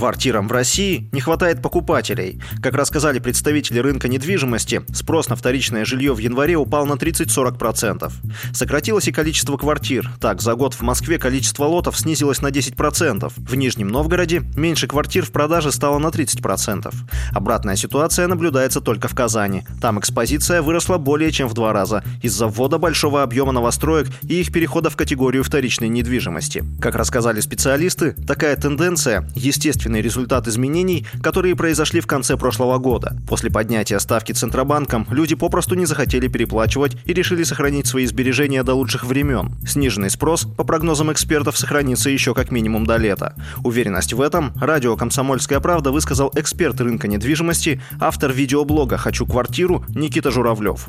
Квартирам в России не хватает покупателей. Как рассказали представители рынка недвижимости, спрос на вторичное жилье в январе упал на 30-40%. Сократилось и количество квартир. Так, за год в Москве количество лотов снизилось на 10%. В Нижнем Новгороде меньше квартир в продаже стало на 30%. Обратная ситуация наблюдается только в Казани. Там экспозиция выросла более чем в два раза из-за ввода большого объема новостроек и их перехода в категорию вторичной недвижимости. Как рассказали специалисты, такая тенденция – естественно существенный результат изменений, которые произошли в конце прошлого года. После поднятия ставки Центробанком люди попросту не захотели переплачивать и решили сохранить свои сбережения до лучших времен. Сниженный спрос, по прогнозам экспертов, сохранится еще как минимум до лета. Уверенность в этом радио «Комсомольская правда» высказал эксперт рынка недвижимости, автор видеоблога «Хочу квартиру» Никита Журавлев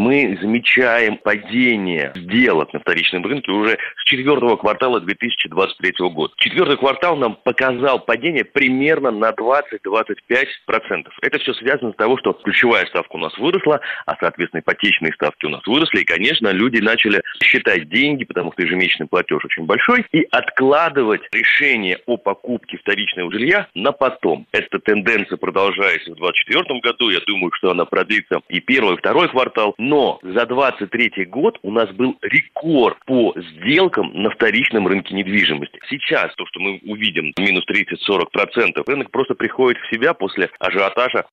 мы замечаем падение сделок на вторичном рынке уже с четвертого квартала 2023 года. Четвертый квартал нам показал падение примерно на 20-25%. Это все связано с того, что ключевая ставка у нас выросла, а, соответственно, ипотечные ставки у нас выросли. И, конечно, люди начали считать деньги, потому что ежемесячный платеж очень большой, и откладывать решение о покупке вторичного жилья на потом. Эта тенденция продолжается в 2024 году. Я думаю, что она продлится и первый, и второй квартал. Но за 23 год у нас был рекорд по сделкам на вторичном рынке недвижимости. Сейчас то, что мы увидим, минус 30-40%, рынок просто приходит в себя после ажиотажа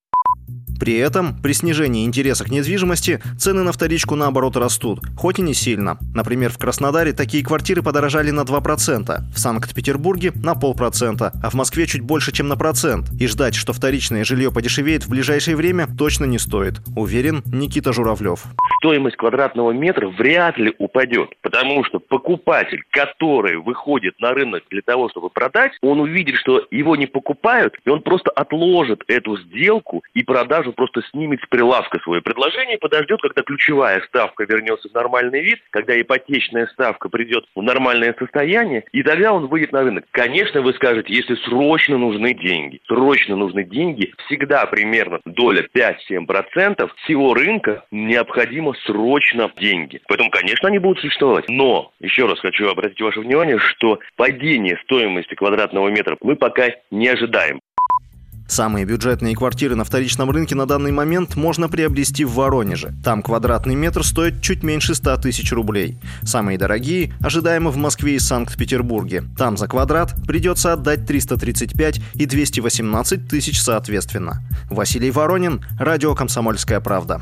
при этом, при снижении интереса к недвижимости, цены на вторичку наоборот растут, хоть и не сильно. Например, в Краснодаре такие квартиры подорожали на 2%, в Санкт-Петербурге на полпроцента, а в Москве чуть больше, чем на процент. И ждать, что вторичное жилье подешевеет в ближайшее время, точно не стоит, уверен Никита Журавлев стоимость квадратного метра вряд ли упадет, потому что покупатель, который выходит на рынок для того, чтобы продать, он увидит, что его не покупают, и он просто отложит эту сделку и продажу просто снимет с прилавка свое предложение, подождет, когда ключевая ставка вернется в нормальный вид, когда ипотечная ставка придет в нормальное состояние, и тогда он выйдет на рынок. Конечно, вы скажете, если срочно нужны деньги, срочно нужны деньги, всегда примерно доля 5-7% всего рынка необходимо необходимо срочно деньги. Поэтому, конечно, они будут существовать. Но, еще раз хочу обратить ваше внимание, что падение стоимости квадратного метра мы пока не ожидаем. Самые бюджетные квартиры на вторичном рынке на данный момент можно приобрести в Воронеже. Там квадратный метр стоит чуть меньше 100 тысяч рублей. Самые дорогие ожидаемы в Москве и Санкт-Петербурге. Там за квадрат придется отдать 335 и 218 тысяч соответственно. Василий Воронин, Радио «Комсомольская правда».